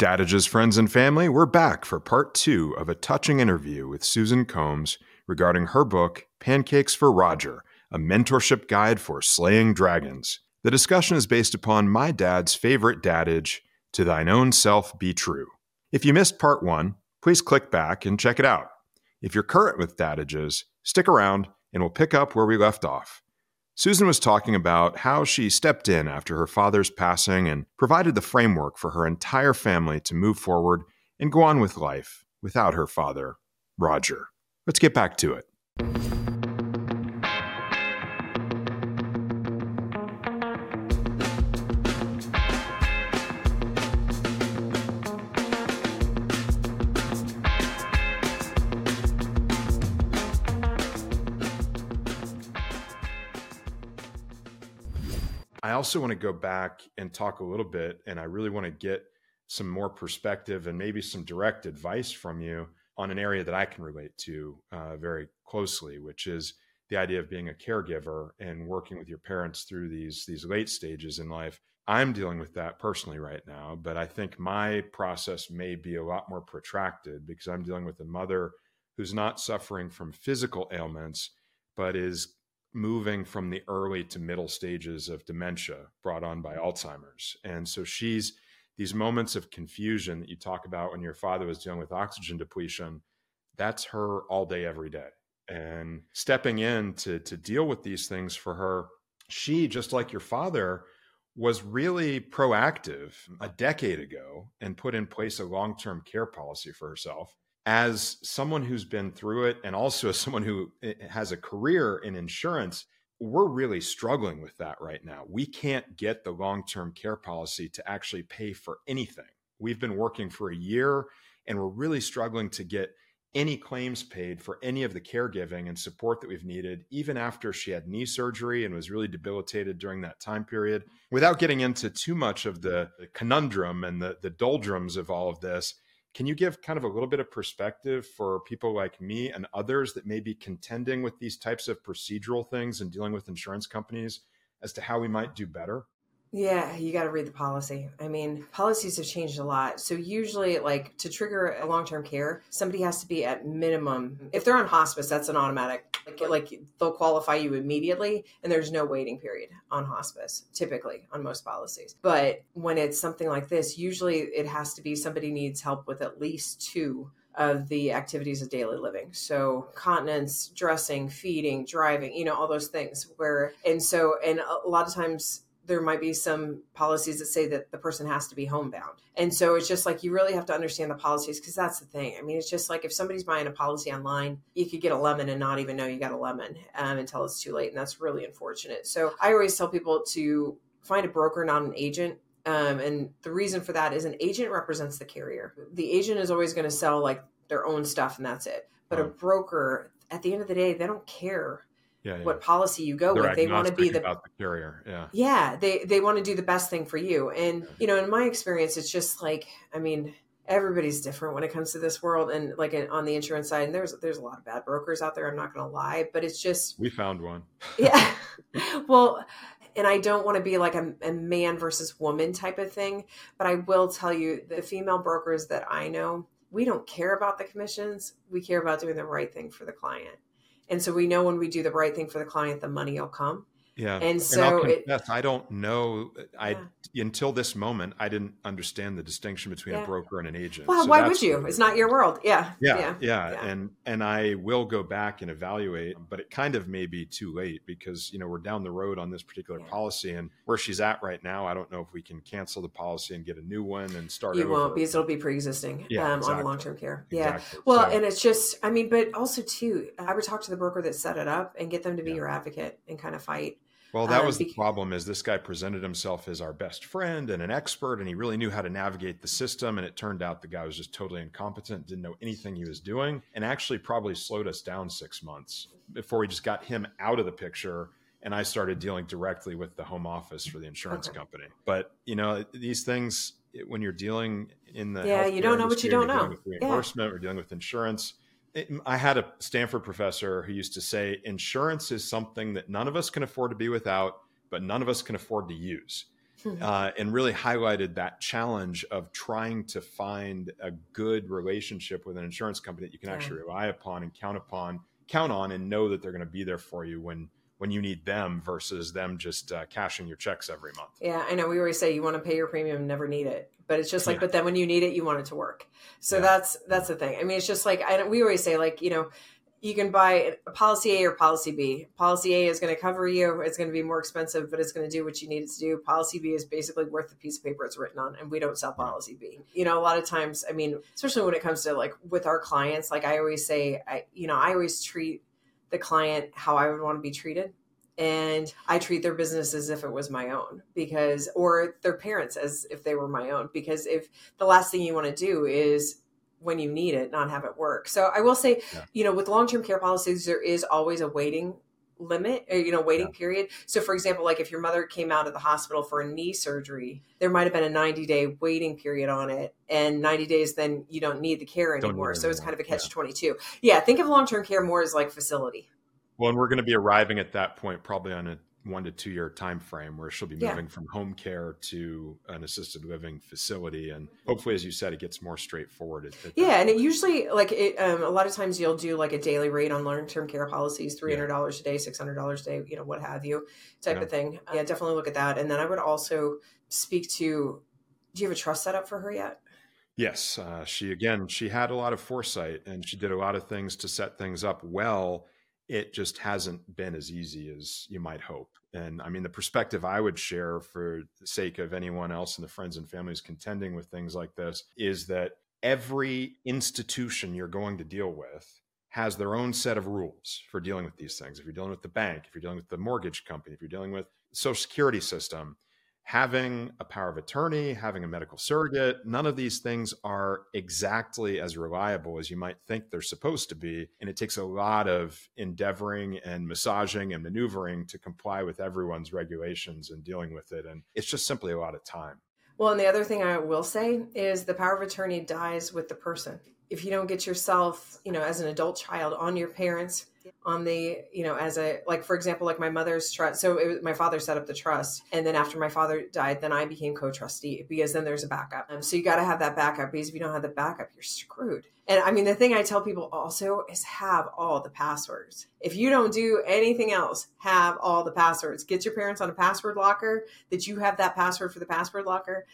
Dadage's friends and family, we're back for part two of a touching interview with Susan Combs regarding her book, Pancakes for Roger, a mentorship guide for slaying dragons. The discussion is based upon my dad's favorite dadage, To Thine Own Self Be True. If you missed part one, please click back and check it out. If you're current with dadages, stick around and we'll pick up where we left off. Susan was talking about how she stepped in after her father's passing and provided the framework for her entire family to move forward and go on with life without her father, Roger. Let's get back to it. Also want to go back and talk a little bit, and I really want to get some more perspective and maybe some direct advice from you on an area that I can relate to uh, very closely, which is the idea of being a caregiver and working with your parents through these these late stages in life. I'm dealing with that personally right now, but I think my process may be a lot more protracted because I'm dealing with a mother who's not suffering from physical ailments, but is moving from the early to middle stages of dementia brought on by mm-hmm. Alzheimer's. And so she's these moments of confusion that you talk about when your father was dealing with oxygen depletion, that's her all day, every day. And stepping in to, to deal with these things for her, she, just like your father, was really proactive a decade ago and put in place a long term care policy for herself as someone who's been through it and also as someone who eh, has a career in insurance we're really struggling with that right now we can't get the long-term care policy to actually pay for anything we've been working for a year and we're really struggling to get any claims paid for any of the caregiving and support that we've needed, even after she had knee surgery and was really debilitated during that time period. Without getting into too much of the conundrum and the, the doldrums of all of this, can you give kind of a little bit of perspective for people like me and others that may be contending with these types of procedural things and dealing with insurance companies as to how we might do better? Yeah, you got to read the policy. I mean, policies have changed a lot. So usually like to trigger a long-term care, somebody has to be at minimum. If they're on hospice, that's an automatic like, they'll qualify you immediately and there's no waiting period on hospice typically on most policies. But when it's something like this, usually it has to be somebody needs help with at least two of the activities of daily living. So continence, dressing, feeding, driving, you know, all those things where and so and a lot of times there might be some policies that say that the person has to be homebound. And so it's just like you really have to understand the policies because that's the thing. I mean, it's just like if somebody's buying a policy online, you could get a lemon and not even know you got a lemon um, until it's too late. And that's really unfortunate. So I always tell people to find a broker, not an agent. Um, and the reason for that is an agent represents the carrier. The agent is always going to sell like their own stuff and that's it. But a broker, at the end of the day, they don't care yeah, yeah. what policy you go They're with. They want to be the, the carrier. Yeah. Yeah. They, they want to do the best thing for you. And, you know, in my experience, it's just like, I mean, everybody's different when it comes to this world and like on the insurance side and there's there's a lot of bad brokers out there i'm not going to lie but it's just we found one yeah well and i don't want to be like a, a, man versus woman type of thing but i will tell you the female brokers that i know we don't care about the commissions we care about doing the right thing for the client and so we know when we do the right thing for the client, the money will come. Yeah. And so and confess, it, I don't know. I yeah. until this moment, I didn't understand the distinction between yeah. a broker and an agent. Well, so why would you? It's not your world. Yeah. Yeah, yeah. Yeah. And and I will go back and evaluate, but it kind of may be too late because you know we're down the road on this particular policy, and where she's at right now, I don't know if we can cancel the policy and get a new one and start. You over. won't because it'll be pre-existing um, exactly. on long term care. Yeah. Exactly. Well, so, and it's just, I mean, but also too, I would talk to the broker that set it up and get them to be your advocate and kind of fight well, that um, was the problem is this guy presented himself as our best friend and an expert and he really knew how to navigate the system and it turned out the guy was just totally incompetent, didn't know anything he was doing and actually probably slowed us down 6 months before we just got him out of the picture and I started dealing directly with the home office for the insurance okay. company. But, you know, these things when you're dealing in the Yeah, you don't know what you don't know. With reimbursement yeah. or dealing with insurance, I had a Stanford professor who used to say insurance is something that none of us can afford to be without, but none of us can afford to use. mm-hmm. uh, and really highlighted that challenge of trying to find a good relationship with an insurance company that you can yeah. actually rely upon and count upon, count on, and know that they're going to be there for you when when you need them versus them just uh, cashing your checks every month. Yeah, I know. We always say you want to pay your premium, never need it, but it's just like, yeah. but then when you need it, you want it to work. So yeah. that's that's the thing. I mean, it's just like I, we always say, like you know, you can buy a policy A or policy B. Policy A is going to cover you. It's going to be more expensive, but it's going to do what you need it to do. Policy B is basically worth the piece of paper it's written on, and we don't sell policy B. You know, a lot of times, I mean, especially when it comes to like with our clients, like I always say, I, you know, I always treat the client how I would want to be treated. And I treat their business as if it was my own because, or their parents as if they were my own. Because if the last thing you want to do is when you need it, not have it work. So I will say, yeah. you know, with long term care policies, there is always a waiting limit or you know waiting yeah. period. So for example like if your mother came out of the hospital for a knee surgery there might have been a 90 day waiting period on it and 90 days then you don't need the care anymore. so it's kind of a catch yeah. 22 yeah think of long-term care more as like facility. Well and we're going to be arriving at that point probably on a one to two year time frame where she'll be moving yeah. from home care to an assisted living facility and hopefully as you said it gets more straightforward at, at yeah and it usually like it um, a lot of times you'll do like a daily rate on long-term care policies $300 yeah. a day $600 a day you know what have you type yeah. of thing yeah definitely look at that and then i would also speak to do you have a trust set up for her yet yes uh, she again she had a lot of foresight and she did a lot of things to set things up well it just hasn't been as easy as you might hope. And I mean, the perspective I would share for the sake of anyone else and the friends and families contending with things like this is that every institution you're going to deal with has their own set of rules for dealing with these things. If you're dealing with the bank, if you're dealing with the mortgage company, if you're dealing with the social security system, having a power of attorney, having a medical surrogate, none of these things are exactly as reliable as you might think they're supposed to be. And it takes a lot of endeavoring and massaging and maneuvering to comply with everyone's regulations and dealing with it. And it's just simply a lot of time. Well, and the other thing I will say is the power of attorney dies with the person. If you don't get yourself, you know, as an adult child on your parents' on the you know as a like for example like my mother's trust so it, my father set up the trust and then after my father died then i became co-trustee because then there's a backup. Um, so you got to have that backup because if you don't have the backup you're screwed. And i mean the thing i tell people also is have all the passwords. If you don't do anything else have all the passwords. Get your parents on a password locker that you have that password for the password locker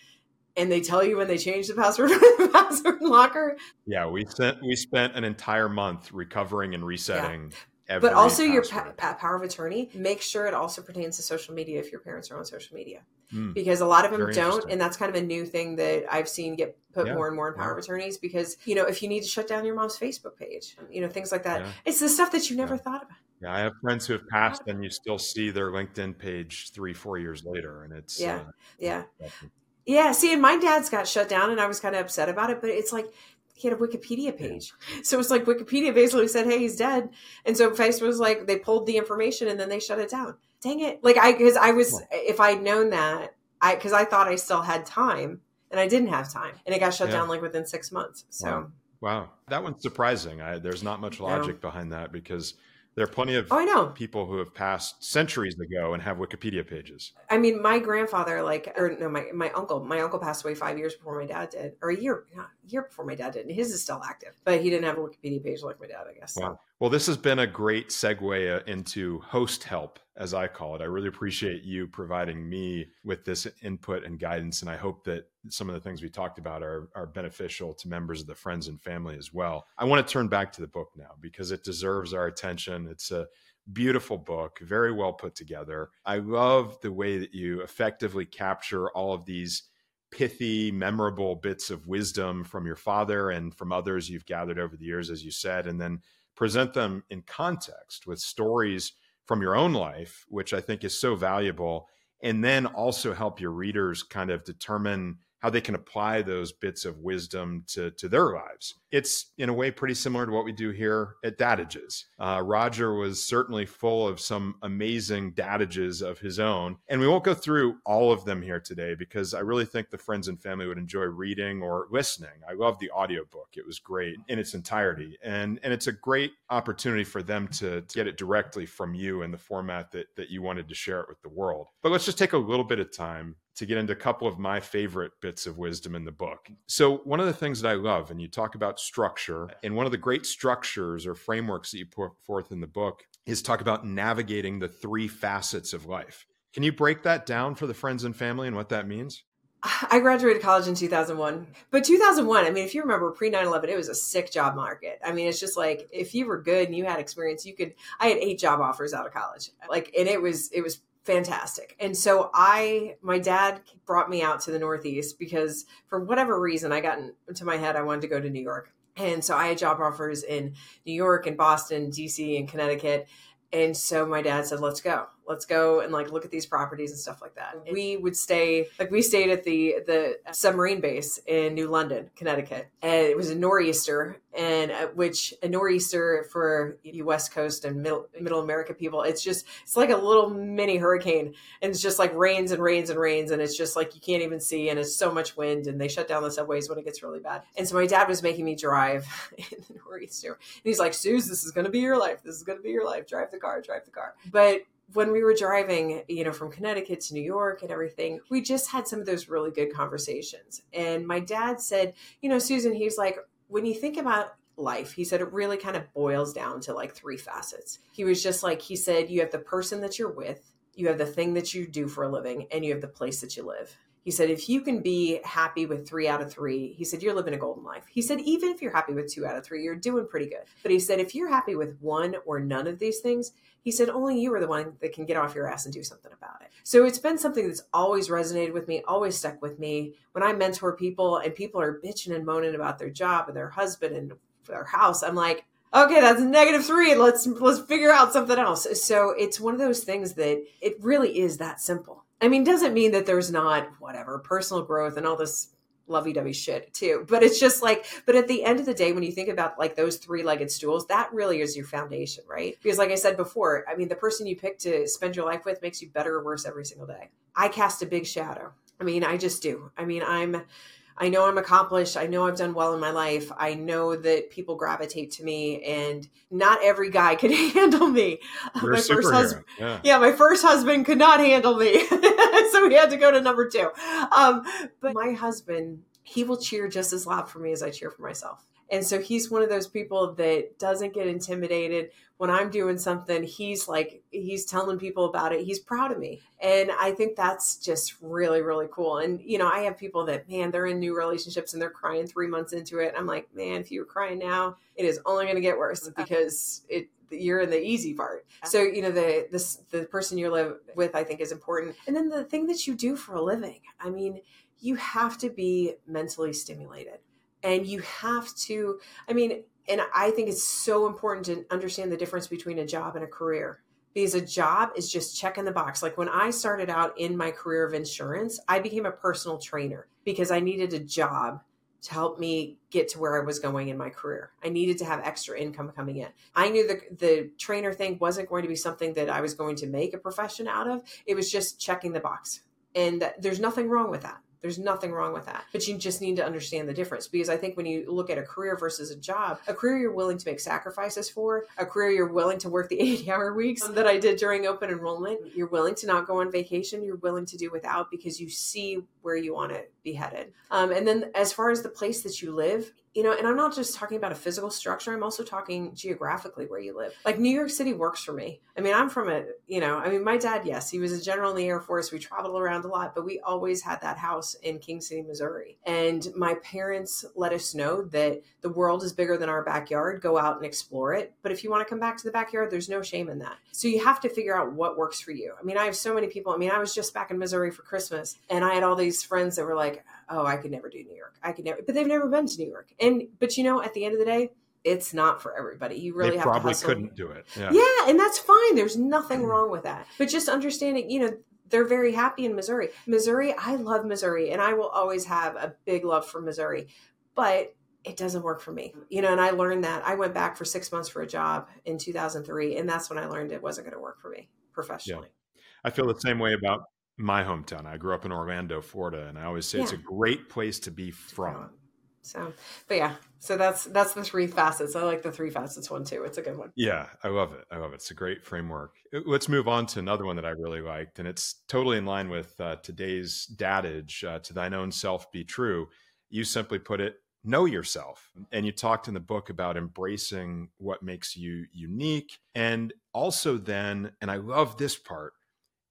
and they tell you when they change the password for the password locker. Yeah, we spent we spent an entire month recovering and resetting. Yeah. but also password. your pa- pa- power of attorney. Make sure it also pertains to social media if your parents are on social media, mm. because a lot of them Very don't, and that's kind of a new thing that I've seen get put yeah. more and more in power yeah. of attorneys. Because you know, if you need to shut down your mom's Facebook page, you know, things like that, it's the stuff that you never thought about. Yeah, I have friends who have passed, and you still see their LinkedIn page three, four years later, and it's yeah, uh, yeah. Yeah, see, and my dad's got shut down, and I was kind of upset about it. But it's like he had a Wikipedia page, so it's like Wikipedia basically said, "Hey, he's dead," and so Facebook was like they pulled the information and then they shut it down. Dang it! Like I, because I was, if I'd known that, I because I thought I still had time, and I didn't have time, and it got shut yeah. down like within six months. So. Wow. Wow, that one's surprising. I, there's not much logic no. behind that because there are plenty of oh, I know. people who have passed centuries ago and have Wikipedia pages. I mean, my grandfather, like, or no, my, my uncle, my uncle passed away five years before my dad did, or a year, a year before my dad did. And his is still active, but he didn't have a Wikipedia page like my dad, I guess. Wow. Well, this has been a great segue uh, into host help, as I call it. I really appreciate you providing me with this input and guidance. And I hope that some of the things we talked about are, are beneficial to members of the friends and family as well. I want to turn back to the book now because it deserves our attention. It's a beautiful book, very well put together. I love the way that you effectively capture all of these pithy, memorable bits of wisdom from your father and from others you've gathered over the years, as you said, and then present them in context with stories from your own life, which I think is so valuable. And then also help your readers kind of determine how they can apply those bits of wisdom to, to their lives. It's in a way pretty similar to what we do here at Dadages. Uh, Roger was certainly full of some amazing Dadages of his own. And we won't go through all of them here today because I really think the friends and family would enjoy reading or listening. I love the audiobook. It was great in its entirety. And, and it's a great opportunity for them to, to get it directly from you in the format that, that you wanted to share it with the world. But let's just take a little bit of time to get into a couple of my favorite bits of wisdom in the book. So, one of the things that I love, and you talk about structure, and one of the great structures or frameworks that you put forth in the book is talk about navigating the three facets of life. Can you break that down for the friends and family and what that means? I graduated college in 2001. But 2001, I mean, if you remember pre 9 11, it was a sick job market. I mean, it's just like if you were good and you had experience, you could. I had eight job offers out of college. Like, and it was, it was fantastic. And so I, my dad brought me out to the Northeast because for whatever reason, I got into my head I wanted to go to New York. And so I had job offers in New York and Boston, DC, and Connecticut. And so my dad said, let's go let's go and like look at these properties and stuff like that. We would stay like we stayed at the the submarine base in New London, Connecticut, and it was a nor'easter, and uh, which a nor'easter for you West Coast and middle Middle America people, it's just it's like a little mini hurricane, and it's just like rains and rains and rains, and it's just like you can't even see, and it's so much wind, and they shut down the subways when it gets really bad. And so my dad was making me drive in the nor'easter, and he's like, "Suze, this is going to be your life. This is going to be your life. Drive the car, drive the car." But when we were driving, you know, from Connecticut to New York and everything, we just had some of those really good conversations. And my dad said, you know, Susan, he's like, when you think about life, he said it really kind of boils down to like three facets. He was just like, he said, you have the person that you're with, you have the thing that you do for a living, and you have the place that you live. He said, if you can be happy with three out of three, he said, you're living a golden life. He said, even if you're happy with two out of three, you're doing pretty good. But he said, if you're happy with one or none of these things, he said, only you are the one that can get off your ass and do something about it. So it's been something that's always resonated with me, always stuck with me. When I mentor people and people are bitching and moaning about their job and their husband and their house, I'm like, okay that's negative three let's let's figure out something else so it's one of those things that it really is that simple I mean, doesn't mean that there's not whatever personal growth and all this lovey-dovey shit too. But it's just like, but at the end of the day, when you think about like those three-legged stools, that really is your foundation, right? Because like I said before, I mean, the person you pick to spend your life with makes you better or worse every single day. I cast a big shadow. I mean, I just do. I mean, I'm I know I'm accomplished. I know I've done well in my life. I know that people gravitate to me, and not every guy could handle me. You're my first husband, yeah. yeah. my first husband could not handle me, so we had to go to number two. Um, but my husband, he will cheer just as loud for me as I cheer for myself. And so he's one of those people that doesn't get intimidated when I'm doing something. He's like, he's telling people about it. He's proud of me. And I think that's just really, really cool. And, you know, I have people that, man, they're in new relationships and they're crying three months into it. I'm like, man, if you were crying now, it is only going to get worse because it, you're in the easy part. So, you know, the this the person you live with I think is important. And then the thing that you do for a living. I mean, you have to be mentally stimulated and you have to i mean and i think it's so important to understand the difference between a job and a career because a job is just checking the box like when i started out in my career of insurance i became a personal trainer because i needed a job to help me get to where I was going in my career. I needed to have extra income coming in. I knew the the trainer thing wasn't going to be something that I was going to make a profession out of. It was just checking the box. And there's nothing wrong with that. There's nothing wrong with that. But you just need to understand the difference because I think when you look at a career versus a job, a career you're willing to make sacrifices for, a career you're willing to work the 80 hour weeks that I did during open enrollment, you're willing to not go on vacation, you're willing to do without because you see where you want to be headed. Um, and then as far as the place that you live, you know, and I'm not just talking about a physical structure, I'm also talking geographically where you live. Like New York City works for me. I mean, I'm from a, you know, I mean, my dad, yes, he was a general in the Air Force. We traveled around a lot, but we always had that house in King City, Missouri. And my parents let us know that the world is bigger than our backyard. Go out and explore it. But if you want to come back to the backyard, there's no shame in that. So you have to figure out what works for you. I mean, I have so many people. I mean, I was just back in Missouri for Christmas and I had all these friends that were like, oh, I could never do New York. I could never, but they've never been to New York. And, but you know, at the end of the day, it's not for everybody. You really they have probably to couldn't do it. Yeah. yeah, and that's fine. There's nothing mm. wrong with that. But just understanding, you know, they're very happy in Missouri. Missouri, I love Missouri, and I will always have a big love for Missouri. But it doesn't work for me, you know. And I learned that. I went back for six months for a job in 2003, and that's when I learned it wasn't going to work for me professionally. Yeah. I feel the same way about my hometown. I grew up in Orlando, Florida, and I always say yeah. it's a great place to be from. So, but yeah, so that's that's the three facets. I like the three facets one too. It's a good one. Yeah, I love it. I love it. It's a great framework. Uh, let's move on to another one that I really liked, and it's totally in line with uh, today's dadage. Uh, to thine own self be true. You simply put it, know yourself. And you talked in the book about embracing what makes you unique, and also then, and I love this part.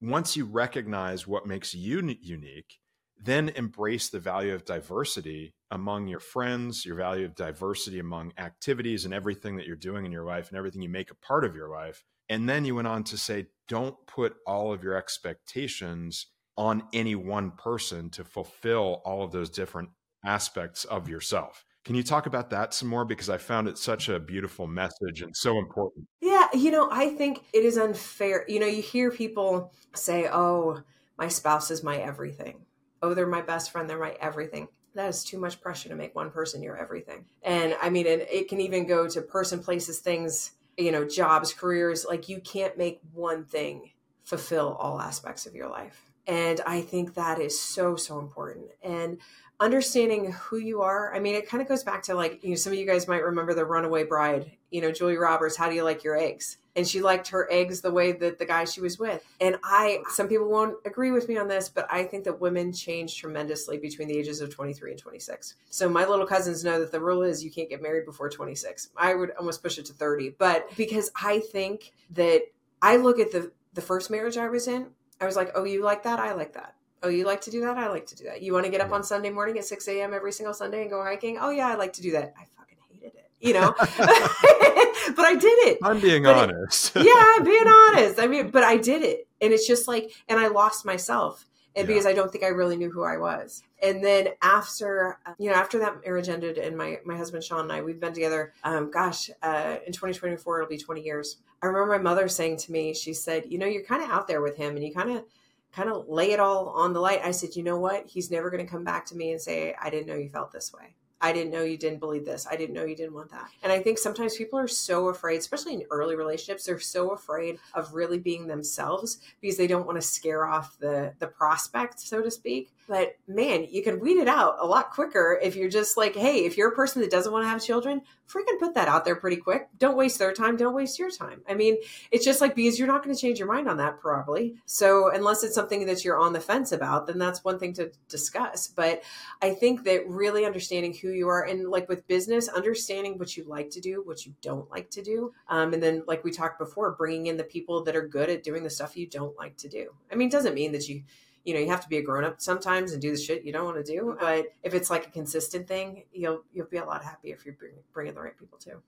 Once you recognize what makes you unique, then embrace the value of diversity among your friends, your value of diversity among activities and everything that you're doing in your life and everything you make a part of your life. And then you went on to say, don't put all of your expectations on any one person to fulfill all of those different aspects of yourself. Can you talk about that some more? Because I found it such a beautiful message and so important. Yeah, you know, I think it is unfair. You know, you hear people say, oh, my spouse is my everything oh, they're my best friend, they're my everything. That is too much pressure to make one person your everything. And I mean, it, it can even go to person, places, things, you know, jobs, careers. Like you can't make one thing fulfill all aspects of your life. And I think that is so, so important. And understanding who you are. I mean, it kind of goes back to like, you know, some of you guys might remember the Runaway Bride, you know, Julia Roberts, how do you like your eggs? And she liked her eggs the way that the guy she was with. And I, some people won't agree with me on this, but I think that women change tremendously between the ages of 23 and 26. So my little cousins know that the rule is you can't get married before 26. I would almost push it to 30. But because I think that I look at the, the first marriage I was in, I was like, oh, you like that? I like that Oh, you like to do that? I like to do that. You want to get up on Sunday morning at 6 a.m. every single Sunday and go hiking? Oh, yeah, I like to do that. I fucking hated it, you know? but I did it. I'm being but honest. It, yeah, I'm being honest. I mean, but I did it. And it's just like, and I lost myself. And yeah. because I don't think I really knew who I was. And then after, you know, after that marriage ended and my, my husband, Sean and I, we've been together, um, gosh, uh, in 2024, it'll be 20 years. I remember my mother saying to me, she said, you know, you're kind of out there with him and you kind of, kind of lay it all on the light. I said, you know what? He's never going to come back to me and say, I didn't know you felt this way. I didn't know you didn't believe this. I didn't know you didn't want that. And I think sometimes people are so afraid, especially in early relationships, they're so afraid of really being themselves because they don't want to scare off the the prospect, so to speak. But man, you can weed it out a lot quicker if you're just like, hey, if you're a person that doesn't want to have children, freaking put that out there pretty quick. Don't waste their time. Don't waste your time. I mean, it's just like because you're not going to change your mind on that probably. So unless it's something that you're on the fence about, then that's one thing to discuss. But I think that really understanding who you are and like with business, understanding what you like to do, what you don't like to do, um, and then like we talked before, bringing in the people that are good at doing the stuff you don't like to do. I mean, doesn't mean that you you know you have to be a grown up sometimes and do the shit you don't want to do but if it's like a consistent thing you'll you'll be a lot happier if you're bringing the right people too.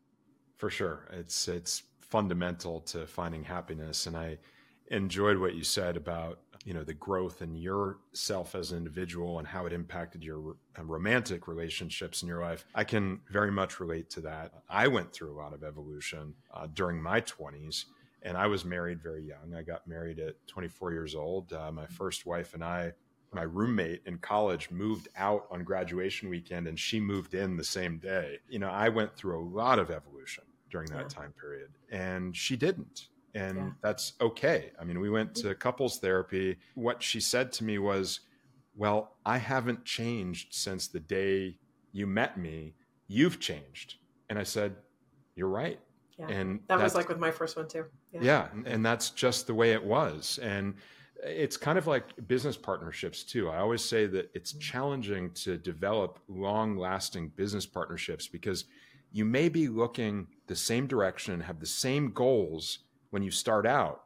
For sure. It's it's fundamental to finding happiness and i enjoyed what you said about you know the growth in yourself as an individual and how it impacted your romantic relationships in your life. I can very much relate to that. I went through a lot of evolution uh, during my 20s and I was married very young. I got married at 24 years old. Uh, my first wife and I, my roommate in college, moved out on graduation weekend, and she moved in the same day. You know, I went through a lot of evolution during that yeah. time period, and she didn't. And yeah. that's okay. I mean, we went to couples therapy. What she said to me was, Well, I haven't changed since the day you met me. You've changed. And I said, You're right. Yeah. And that was like with my first one too. Yeah. yeah. And that's just the way it was. And it's kind of like business partnerships too. I always say that it's mm-hmm. challenging to develop long lasting business partnerships because you may be looking the same direction and have the same goals when you start out,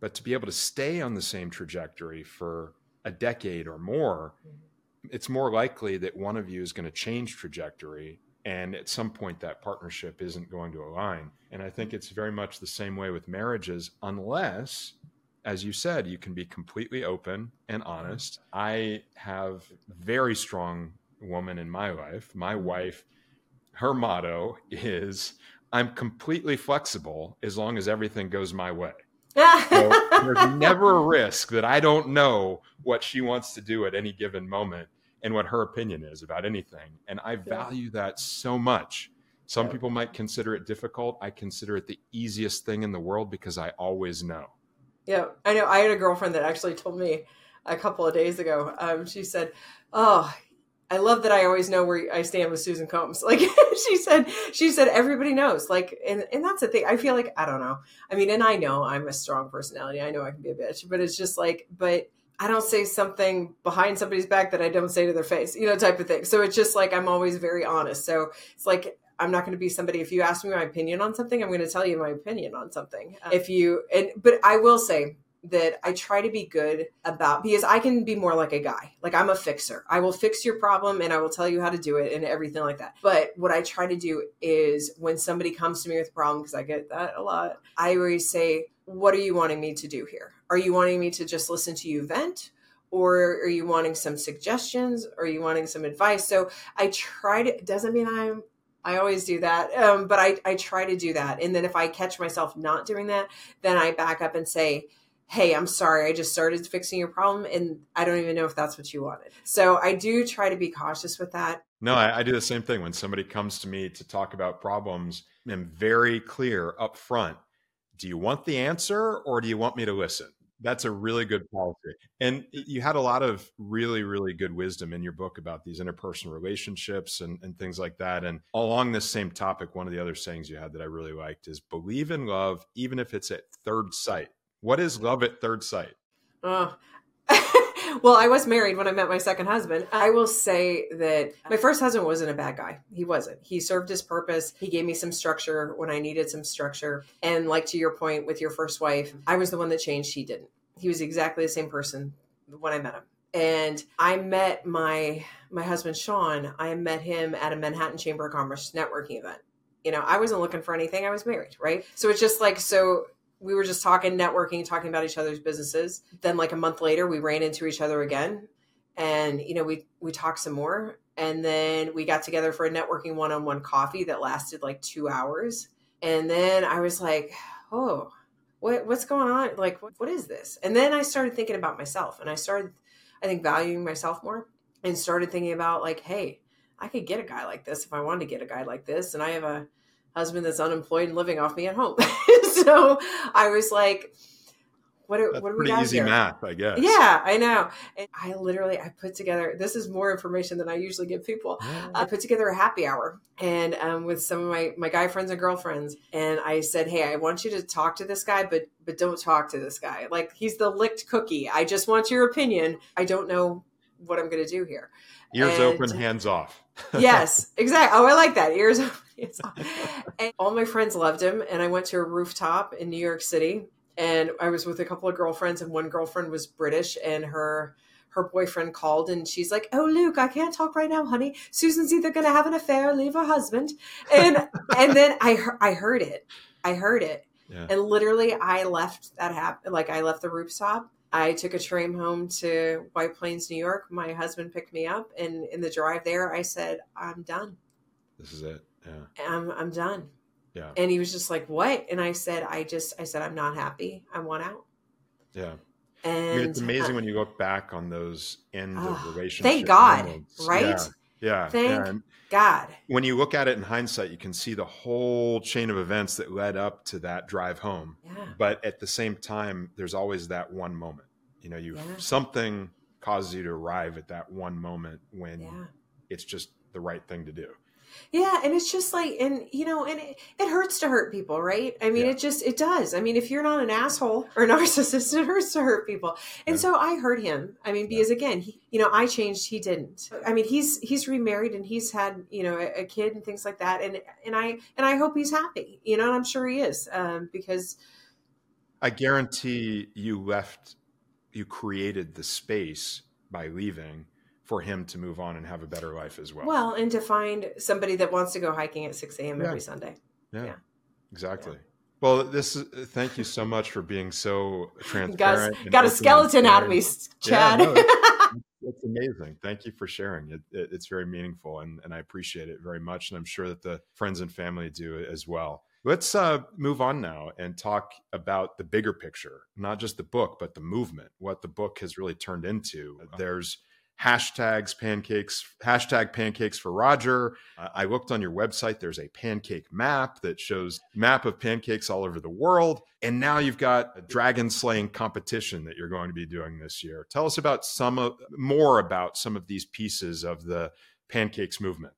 but to be able to stay on the same trajectory for a decade or more, mm-hmm. it's more likely that one of you is going to change trajectory and at some point that partnership isn't going to align. And i think it's very much the same way with marriages unless as you said you can be completely open and honest. I have very strong woman in my life. My wife her motto is i'm completely flexible as long as everything goes my way. So there's never a risk that i don't know what she wants to do at any given moment and what her opinion is about anything. And I value that so much. Some yeah. people might consider it difficult. I consider it the easiest thing in the world because I always know. Yeah, I know. I had a girlfriend that actually told me a couple of days ago. Um, she said, "Oh, I love that I always know where I stand with Susan Combs. Like she said, she said everybody knows. Like, and and that's the thing. I feel like I don't know. I mean, and I know I'm a strong personality. I know I can be a bitch, but it's just like, but I don't say something behind somebody's back that I don't say to their face, you know, type of thing. So it's just like I'm always very honest. So it's like I'm not going to be somebody. If you ask me my opinion on something, I'm going to tell you my opinion on something. Uh-huh. If you and but I will say that I try to be good about because I can be more like a guy. Like I'm a fixer. I will fix your problem and I will tell you how to do it and everything like that. But what I try to do is when somebody comes to me with a problem, because I get that a lot, I always say, What are you wanting me to do here? Are you wanting me to just listen to you vent? Or are you wanting some suggestions? Or are you wanting some advice? So I try to, doesn't mean I'm I always do that. Um, but I, I try to do that. And then if I catch myself not doing that, then I back up and say, hey, I'm sorry, I just started fixing your problem and I don't even know if that's what you wanted. So I do try to be cautious with that. No, I, I do the same thing. When somebody comes to me to talk about problems, I'm very clear up front. Do you want the answer or do you want me to listen? That's a really good policy. And you had a lot of really, really good wisdom in your book about these interpersonal relationships and, and things like that. And along this same topic, one of the other sayings you had that I really liked is believe in love, even if it's at third sight. What is love at third sight? Oh. Well, I was married when I met my second husband. I will say that my first husband wasn't a bad guy. He wasn't. He served his purpose. He gave me some structure when I needed some structure. And like to your point with your first wife, I was the one that changed. He didn't. He was exactly the same person when I met him. And I met my my husband Sean. I met him at a Manhattan Chamber of Commerce networking event. You know, I wasn't looking for anything. I was married, right? So it's just like so we were just talking networking talking about each other's businesses. Then like a month later we ran into each other again. And you know we we talked some more. And then we got together for a networking one-on-one coffee that lasted like two hours. And then i was like oh what, what's going on? Like what, what is this? And then i started thinking about myself and i started i think valuing myself more and started thinking about like hey i could get a guy like this if i wanted to get a guy like this and i have a husband that's unemployed and living off me at home. so I was like, what are, what are we got easy here? math, I guess. Yeah, I know. And I literally I put together. This is more information than I usually give people. Yeah. I put together a happy hour and um, with some of my my guy friends and girlfriends, and I said, "Hey, I want you to talk to this guy, but but don't talk to this guy. Like he's the licked cookie. I just want your opinion. I don't know what I'm going to do here." Ears And- open, hands off. yes, exactly. Oh, I like that. Ears. And all my friends loved him, and I went to a rooftop in New York City, and I was with a couple of girlfriends, and one girlfriend was British, and her her boyfriend called, and she's like, "Oh, Luke, I can't talk right now, honey. Susan's either going to have an affair or leave her husband," and and then I heard, I heard it, I heard it, Yeah. and literally I left that happen. Like I left the rooftop. I took a train home to White Plains, New York. My husband picked me up, and in the drive there, I said, "I'm done. This is it. Yeah. I'm I'm done." Yeah. And he was just like, "What?" And I said, "I just I said I'm not happy. I want out." Yeah. And it's amazing when you look back on those end of ah, relationships. thank God, moments. right? Yeah. Yeah. Thank yeah. And God. when you look at it in hindsight, you can see the whole chain of events that led up to that drive home. Yeah. But at the same time, there's always that one moment. You know, you Yeah. something causes you to arrive at that one moment when Yeah. it's just the right thing to do. Yeah, and it's just like, and you know, and it, it hurts to hurt people, right? I mean, Yeah. it just it does. I mean, if you're not an asshole or a narcissist, it hurts to hurt people. And Yeah. so I hurt him. I mean, because again, he, you know, I changed, he didn't. I mean, he's he's remarried and he's had you know a, a kid and things like that, and and I and I hope he's happy. You know, and I'm sure he is um, because I guarantee you left, you created the space by leaving for him to move on and have a better life as well. well, and to find somebody that wants to go hiking at 6 a.m. Yeah. every Sunday. yeah, yeah. exactly. Well, this is, thank you so much for being so Got, transparent. and got a skeleton out of me, sharing. Chad. Yeah, no, it's, it's amazing. Thank you for sharing. It, it, it's very meaningful, and, and I appreciate it very much. And I'm sure that the friends and family do as well. Let's uh, move on now and talk about the bigger picture, not just the book, but the movement, what the book has really turned into. There's hashtags pancakes hashtag pancakes for roger. I looked on your website. There's a pancake map that shows map of pancakes all over the world. And now you've got a dragon slaying competition that you're going to be doing this year. Tell us about some of more about some of these pieces of the pancakes movement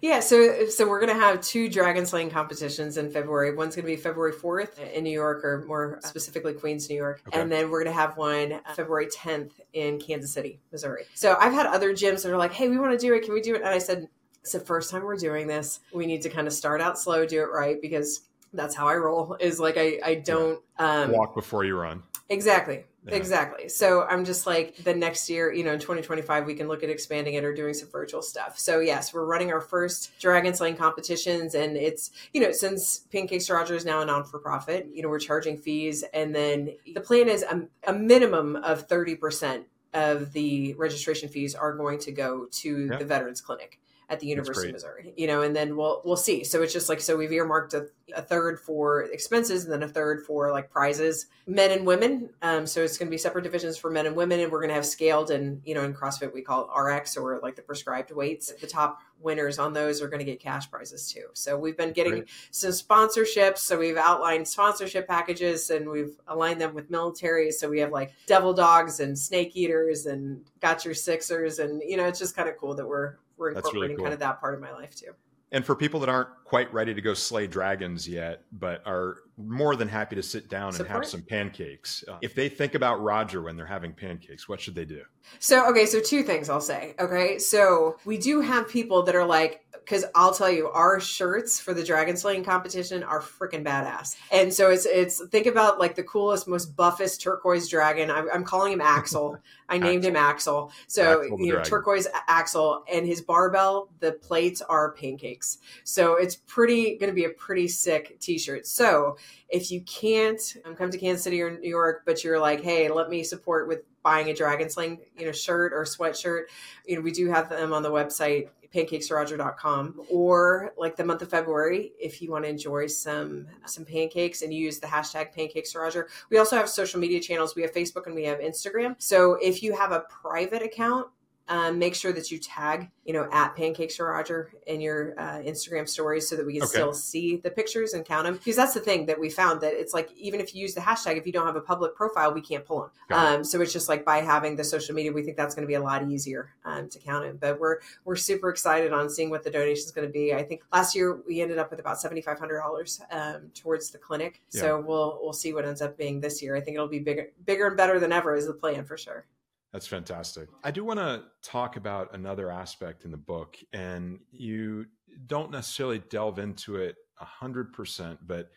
yeah, so so we're gonna have two dragon slaying competitions in February. One's gonna be February fourth in New York, or more specifically Queens, New York, okay. and then we're gonna have one February tenth in Kansas City, Missouri. So I've had other gyms that are like, "Hey, we want to do it. Can we do it?" And I said, "It's the first time we're doing this. We need to kind of start out slow, do it right, because that's how I roll. Is like I I don't um, walk before you run." Exactly. Yeah. Exactly. So I'm just like the next year, you know, in 2025, we can look at expanding it or doing some virtual stuff. So yes, we're running our first dragon slaying competitions, and it's you know since Pancakes Roger is now a non for profit, you know, we're charging fees, and then the plan is a, a minimum of 30 percent of the registration fees are going to go to the Veterans Clinic at the University of Missouri, you know, and then we'll we'll see. So it's just like so we've earmarked a, a third for expenses and then a third for like prizes, men and women. Um, so it's going to be separate divisions for men and women, and we're going to have scaled and you know in CrossFit we call it RX or like the prescribed weights. The top winners on those are going to get cash prizes too. So we've been getting Great. some sponsorships. So we've outlined sponsorship packages and we've aligned them with military. So we have like devil dogs and snake eaters and got your sixers and you know it's just kind of cool that we're we're incorporating really cool. kind of that part of my life too. And for people that aren't quite ready to go slay dragons yet, but are more than happy to sit down Support. and have some pancakes, uh, if they think about Roger when they're having pancakes, what should they do? So, okay, so two things I'll say. Okay, so we do have people that are like, because I'll tell you, our shirts for the dragon slaying competition are freaking badass. And so it's it's think about like the coolest, most buffest turquoise dragon. I'm, I'm calling him Axel. I named Axel. him Axel. So Axel you know, dragon. turquoise Axel, and his barbell. The plates are pancakes. So it's pretty going to be a pretty sick T-shirt. So if you can't um, come to Kansas City or New York, but you're like, hey, let me support with buying a dragon slaying you know shirt or sweatshirt you know we do have them on the website pancakesroger.com or like the month of February if you want to enjoy some some pancakes and use the hashtag pancakesroger. We also have social media channels. We have Facebook and we have Instagram. So if you have a private account, um, make sure that you tag, you know, at Pancakes for Roger in your uh, Instagram stories so that we can okay. still see the pictures and count them. Because that's the thing that we found that it's like even if you use the hashtag, if you don't have a public profile, we can't pull them. Um, so it's just like by having the social media, we think that's going to be a lot easier um, to count them. But we're we're super excited on seeing what the donation is going to be. I think last year we ended up with about seventy five hundred dollars um, towards the clinic. Yeah. So we'll we'll see what ends up being this year. I think it'll be bigger bigger and better than ever is the plan for sure. That's fantastic. I do want to talk about another aspect in the book, and you don't necessarily delve into it a hundred percent, but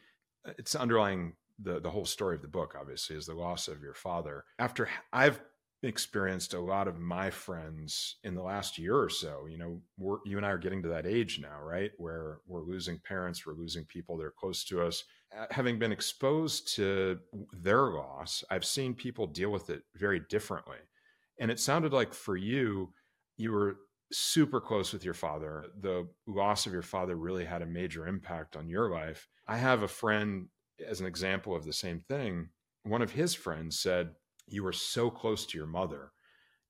it's underlying the the whole story of the book. Obviously, is the loss of your father. After I've experienced a lot of my friends in the last year or so. You know, you and I are getting to that age now, right? Where we're losing parents, we're losing people that are close to us. Having been exposed to their loss, I've seen people deal with it very differently. And it sounded like for you, you were super close with your father. The loss of your father really had a major impact on your life. I have a friend, as an example of the same thing. One of his friends said, You were so close to your mother.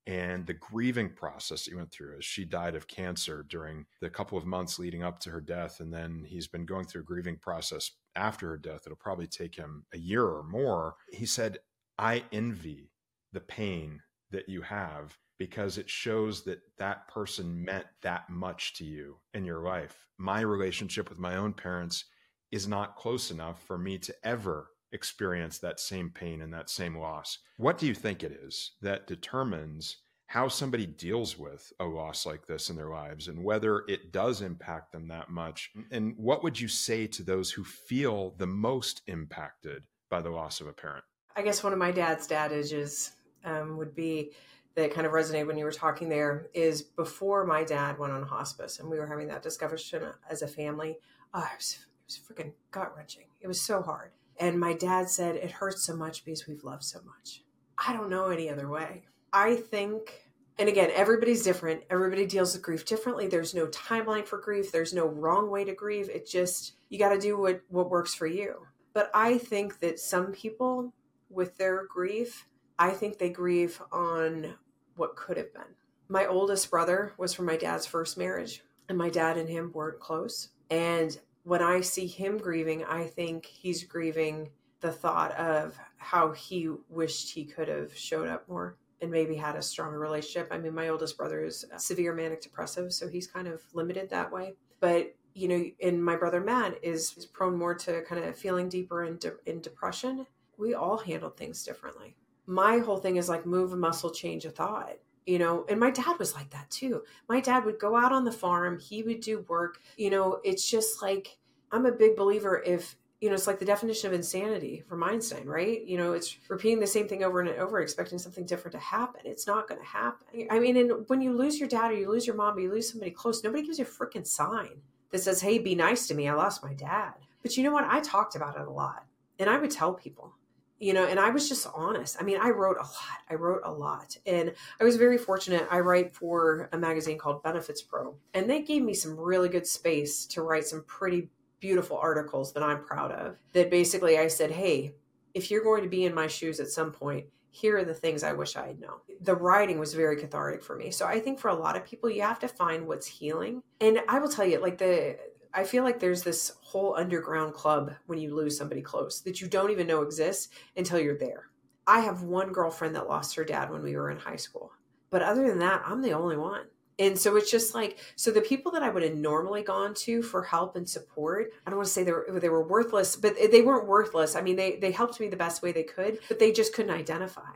And the grieving process you went through as she died of cancer during the couple of months leading up to her death. And then he's been going through a grieving process after her death. It'll probably take him a year or more. He said, I envy the pain that you have because it shows that that person meant that much to you in your life. My relationship with my own parents is not close enough for me to ever experience that same pain and that same loss. What do you think it is that determines how somebody deals with a loss like this in their lives and whether it does impact them that much? And what would you say to those who feel the most impacted by the loss of a parent? I guess one of my dad's dad dadages um, would be that kind of resonated when you were talking there is before my dad went on hospice and we were having that discussion as a family. Oh, it was, it was freaking gut wrenching. It was so hard. And my dad said, It hurts so much because we've loved so much. I don't know any other way. I think, and again, everybody's different. Everybody deals with grief differently. There's no timeline for grief, there's no wrong way to grieve. It just, you got to do what, what works for you. But I think that some people with their grief I think they grieve on what could have been. my oldest brother was from my dad's first marriage, and my dad and him weren't close. And when I see him grieving, I think he's grieving the thought of how he wished he could have showed up more and maybe had a stronger relationship. I mean, my oldest brother is severe manic depressive, so he's kind of limited that way. But you know, and my brother Matt is, is prone more to kind of feeling deeper in, de- in depression. We all handle things differently. My whole thing is like move a muscle, change a thought you know? And my dad was like that too. My dad would go out on the farm he would do work you know? It's just like i'm a big believer if you know it's like the definition of insanity from einstein right? You know it's repeating the same thing over and over expecting something different to happen. It's not going to happen. I mean and when you lose your dad or you lose your mom or you lose somebody close nobody gives you a freaking sign that says hey be nice to me i lost my dad. But you know what? I talked about it a lot and i would tell people you know and i was just honest. I mean i wrote a lot. I wrote a lot. And i was very fortunate. I write for a magazine called benefits pro and they gave me some really good space to write some pretty beautiful articles that i'm proud of that basically i said hey if you're going to be in my shoes at some point here are the things i wish i had known. The writing was very cathartic for me. So i think for a lot of people you have to find what's healing. And i will tell you like the I feel like there's this whole underground club when you lose somebody close that you don't even know exists until you're there. I have one girlfriend that lost her dad when we were in high school. But other than that, I'm the only one. And so it's just like so the people that I would have normally gone to for help and support, I don't want to say they were they were worthless, but they weren't worthless. I mean, they they helped me the best way they could, but they just couldn't identify.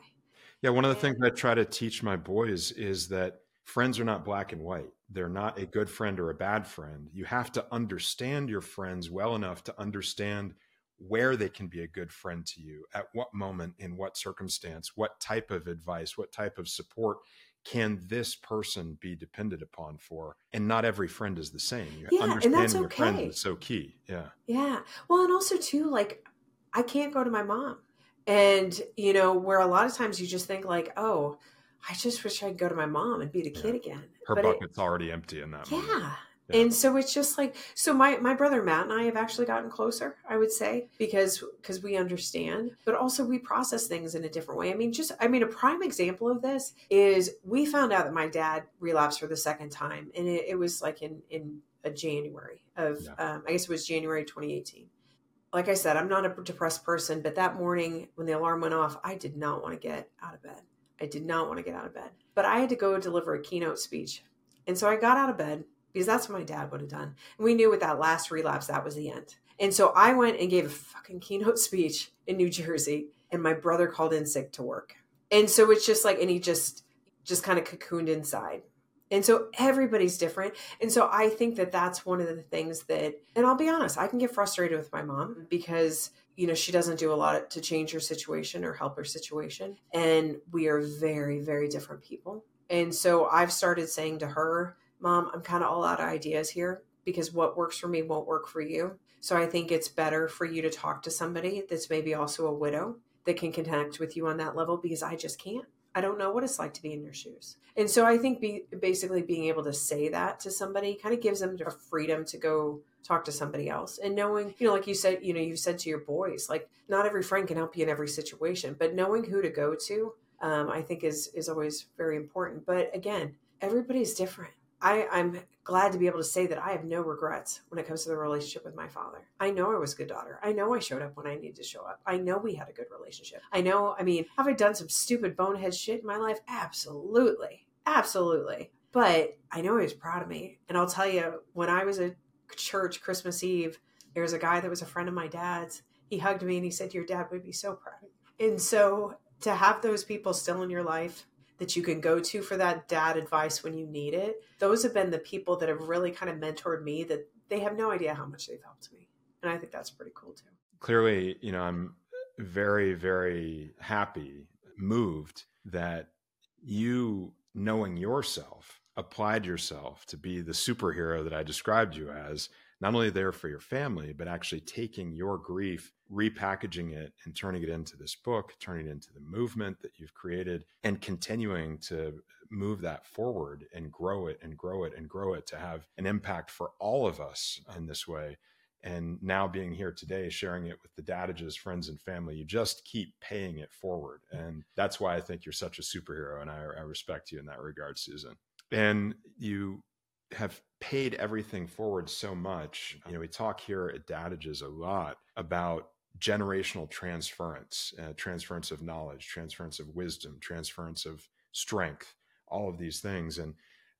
Yeah, one of the things I try to teach my boys is that friends are not black and white. They're not a good friend or a bad friend. You have to understand your friends well enough to understand where they can be a good friend to you, at what moment, in what circumstance, what type of advice, what type of support can this person be depended upon for? And not every friend is the same. You yeah, understanding and that's okay. your friend is so key. Yeah. Yeah. Well, and also too, like I can't go to my mom. And, you know, where a lot of times you just think like, oh, I just wish I could go to my mom and be the kid again. Her but bucket's it, already empty in that yeah. moment. Yeah. And so it's just like so my my brother Matt and I have actually gotten closer, I would say, because because we understand, but also we process things in a different way. I mean, just I mean a prime example of this is we found out that my dad relapsed for the second time and it, it was like in in a January of yeah. um, I guess it was January 2018 like I said, I'm not a depressed person, but that morning when the alarm went off, I did not want to get out of bed. I did not want to get out of bed, but I had to go deliver a keynote speech. And so I got out of bed because that's what my dad would have done. And we knew with that last relapse, that was the end. And so I went and gave a fucking keynote speech in New Jersey, and my brother called in sick to work. And so it's just like, and he just, just kind of cocooned inside. And so everybody's different. And so I think that that's one of the things that, and I'll be honest, I can get frustrated with my mom because you know she doesn't do a lot to change her situation or help her situation. And we are very very different people. And so i've started saying to her mom i'm kind of all out of ideas here because what works for me won't work for you. So i think it's better for you to talk to somebody that's maybe also a widow that can connect with you on that level because i just can't I don't know what it's like to be in your shoes. And so I think be, basically being able to say that to somebody kind of gives them a freedom to go talk to somebody else and knowing, you know, like you said, you know, you said to your boys, like not every friend can help you in every situation, but knowing who to go to, um, I think is, is always very important. But again, everybody's different. I, I'm glad to be able to say that I have no regrets when it comes to the relationship with my father. I know I was a good daughter. I know I showed up when I needed to show up. I know we had a good relationship. I know, I mean, have I done some stupid bonehead shit in my life? Absolutely. Absolutely. But I know he was proud of me. And I'll tell you, when I was at church Christmas Eve, there was a guy that was a friend of my dad's. He hugged me and he said, Your dad would be so proud. And so to have those people still in your life that you can go to for that dad advice when you need it. Those have been the people that have really kind of mentored me that they have no idea how much they've helped me. And I think that's pretty cool too. Clearly, you know, I'm very, very happy, moved that you knowing yourself applied yourself to be the superhero that I described you as not only there for your family, but actually taking your grief, repackaging it, and turning it into this book, turning it into the movement that you've created, and continuing to move that forward and grow it and grow it and grow it to have an impact for all of us in this way. and now being here today sharing it with the dadages friends and family you just keep paying it forward and that's why i think you're such a superhero and i, I respect you in that regard susan and you have paid everything forward so much you know we talk here at dadages a lot about generational transference uh, transference of knowledge transference of wisdom transference of strength all of these things and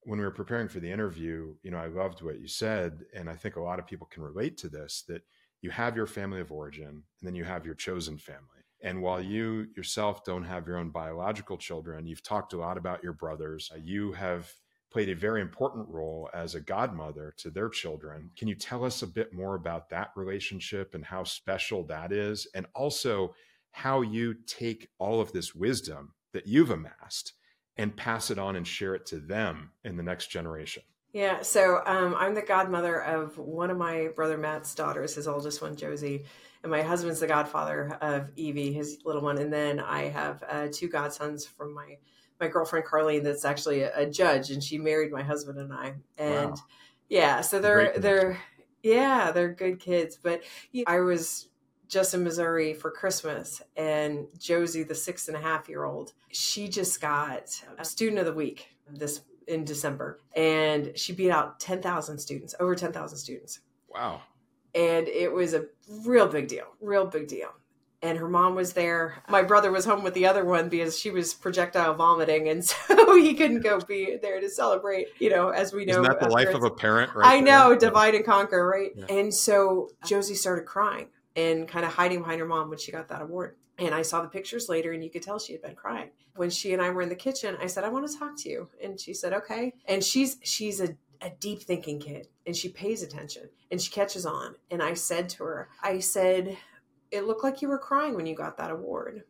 when we were preparing for the interview, you know, I loved what you said. And I think a lot of people can relate to this that you have your family of origin and then you have your chosen family. And while you yourself don't have your own biological children, you've talked a lot about your brothers. You have played a very important role as a godmother to their children. Can you tell us a bit more about that relationship and how special that is? And also how you take all of this wisdom that you've amassed and pass it on and share it to them in the next generation? Yeah, so um, I'm the godmother of one of my brother Matt's daughters, his oldest one, Josie, and my husband's the godfather of Evie, his little one, and then I have uh, two godsons from my my girlfriend Carlene, that's actually a, a, judge, and she married my husband and I, and wow. yeah, so they're they're yeah they're good kids, but you know, I was just in Missouri for Christmas, and Josie, the six and a half year old, she just got a student of the week this in December, and she beat out ten thousand students, over ten thousand students. Wow! And it was a real big deal, real big deal. And her mom was there. My brother was home with the other one because she was projectile vomiting, and so he couldn't go be there to celebrate. You know, as we know, Isn't that the life of a parent? Right I know, divide and conquer, right? Yeah. And so Josie started crying and kind of hiding behind her mom when she got that award. And I saw the pictures later and you could tell she had been crying. When she and I were in the kitchen, I said, I want to talk to you. And she said, okay. And she's she's a, a deep thinking kid and she pays attention and she catches on. And I said to her, I said, it looked like you were crying when you got that award.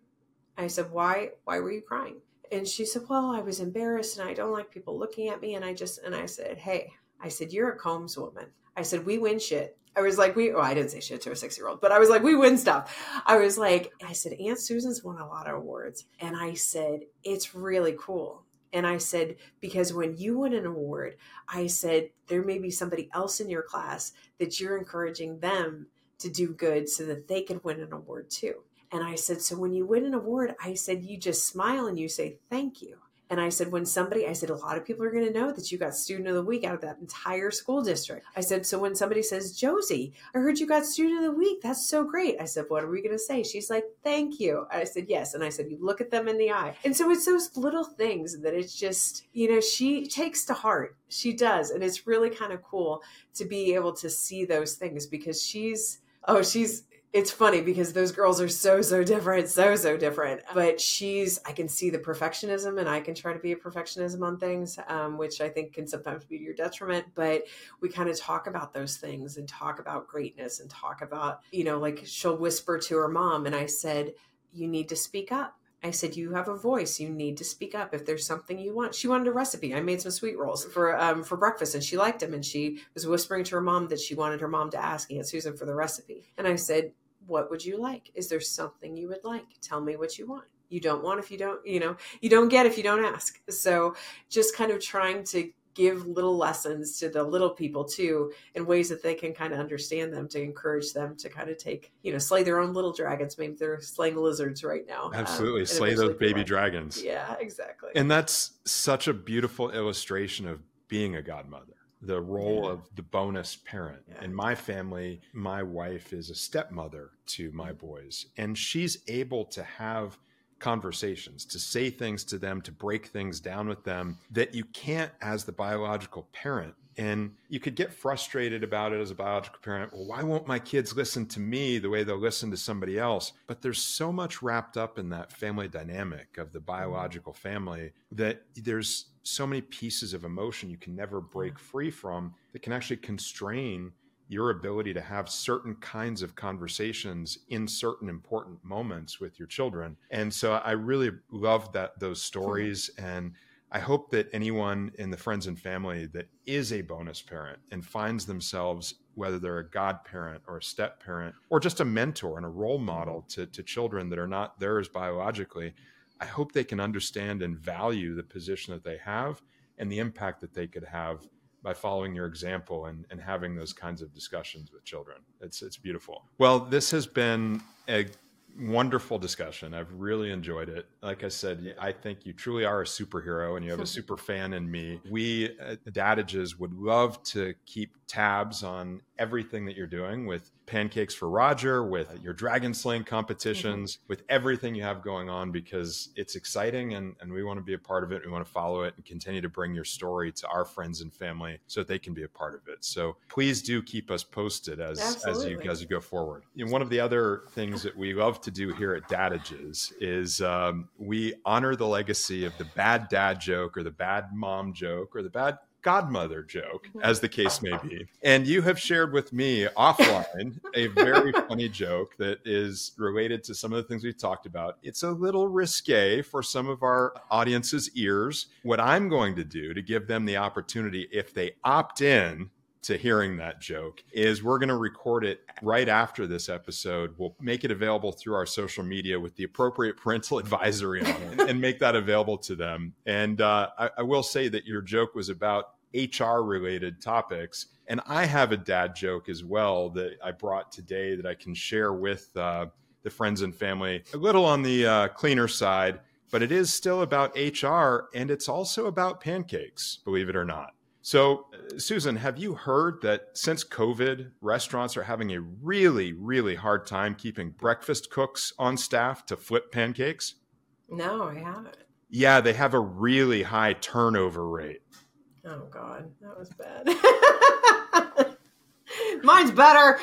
I said, why why were you crying? And she said, Well, I was embarrassed and I don't like people looking at me. And I just and I said, Hey, I said, You're a Combs woman. I said, We win shit. I was like, we, oh, I didn't say shit to a six year old, but I was like, we win stuff. I was like, I said, Aunt Susan's won a lot of awards. And I said, it's really cool. And I said, because when you win an award, I said, there may be somebody else in your class that you're encouraging them to do good so that they could win an award too. And I said, so when you win an award, I said, you just smile and you say, thank you. And I said, when somebody, I said, a lot of people are going to know that you got student of the week out of that entire school district. I said, so when somebody says, Josie, I heard you got student of the week. That's so great. I said, what are we going to say? She's like, thank you. I said, yes. And I said, you look at them in the eye. And so it's those little things that it's just, you know, she takes to heart. She does. And it's really kind of cool to be able to see those things because she's, oh, she's, it's funny because those girls are so so different so so different. But she's i can see the perfectionism and i can try to be a perfectionism on things um, which i think can sometimes be to your detriment. But we kind of talk about those things and talk about greatness and talk about you know like she'll whisper to her mom and i said you need to speak up I said, "You have a voice. You need to speak up if there's something you want." She wanted a recipe. I made some sweet rolls for um, for breakfast, and she liked them. And she was whispering to her mom that she wanted her mom to ask Aunt Susan for the recipe. And I said, what would you like? Is there something you would like? Tell me what you want. You don't want if you don't, you know, you don't get if you don't ask. So just kind of trying to give little lessons to the little people too in ways that they can kind of understand them to encourage them to kind of take you know slay their own little dragons maybe they're slaying lizards right now um, absolutely um, slay those baby dragons yeah exactly and that's such a beautiful illustration of being a godmother the role yeah. of the bonus parent. Yeah. In my family, my wife is a stepmother to my boys, and she's able to have conversations, to say things to them, to break things down with them that you can't as the biological parent. And you could get frustrated about it as a biological parent. Well, why won't my kids listen to me the way they'll listen to somebody else? But there's so much wrapped up in that family dynamic of the biological family that there's so many pieces of emotion you can never break free from that can actually constrain your ability to have certain kinds of conversations in certain important moments with your children. And so I really love that those stories and I hope that anyone in the friends and family that is a bonus parent and finds themselves, whether they're a godparent or a step parent or just a mentor and a role model mm-hmm. to, to children that are not theirs biologically, I hope they can understand and value the position that they have and the impact that they could have by following your example and, and having those kinds of discussions with children. It's it's beautiful. Well, this has been a wonderful discussion. I've really enjoyed it. Like I said, I think you truly are a superhero and you have a super fan in me. We at Dadages would love to keep tabs on everything that you're doing with Pancakes for Roger, with your dragon slaying competitions, mm-hmm. with everything you have going on because it's exciting and, and we want to be a part of it. We want to follow it and continue to bring your story to our friends and family so that they can be a part of it. So please do keep us posted as, as you as you go forward. You know, one of the other things that we love to do here at Dadages is um, we honor the legacy of the bad dad joke or the bad mom joke or the bad godmother joke, mm-hmm. as the case may be. And you have shared with me offline a very funny joke that is related to some of the things we've talked about. It's a little risque for some of our audience's ears. What I'm going to do to give them the opportunity, if they opt in, to hearing that joke is we're going to record it right after this episode. We'll make it available through our social media with the appropriate parental advisory on it and make that available to them. And uh, I, I will say that your joke was about HR related topics. And I have a dad joke as well that I brought today that I can share with uh, the friends and family. A little on the uh, cleaner side, but it is still about HR and it's also about pancakes, believe it or not. So, uh, Susan, have you heard that since COVID, restaurants are having a really, really hard time keeping breakfast cooks on staff to flip pancakes? No, I haven't. Yeah, they have a really high turnover rate. Oh God, that was bad. Mine's better.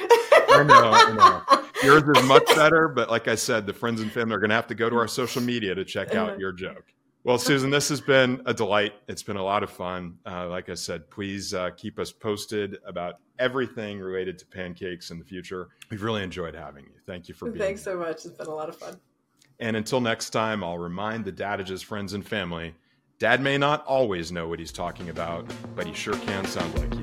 I know, I know. Yours is much better, but like I said, the friends and family are going to have to go to our social media to check out uh-huh. your joke. Well, Susan, this has been a delight. It's been a lot of fun. Uh, like I said, please uh, keep us posted about everything related to pancakes in the future. We've really enjoyed having you. Thank you for being Thanks here. so much. It's been a lot of fun. And until next time, I'll remind the Dadages friends and family Dad may not always know what he's talking about, but he sure can sound like.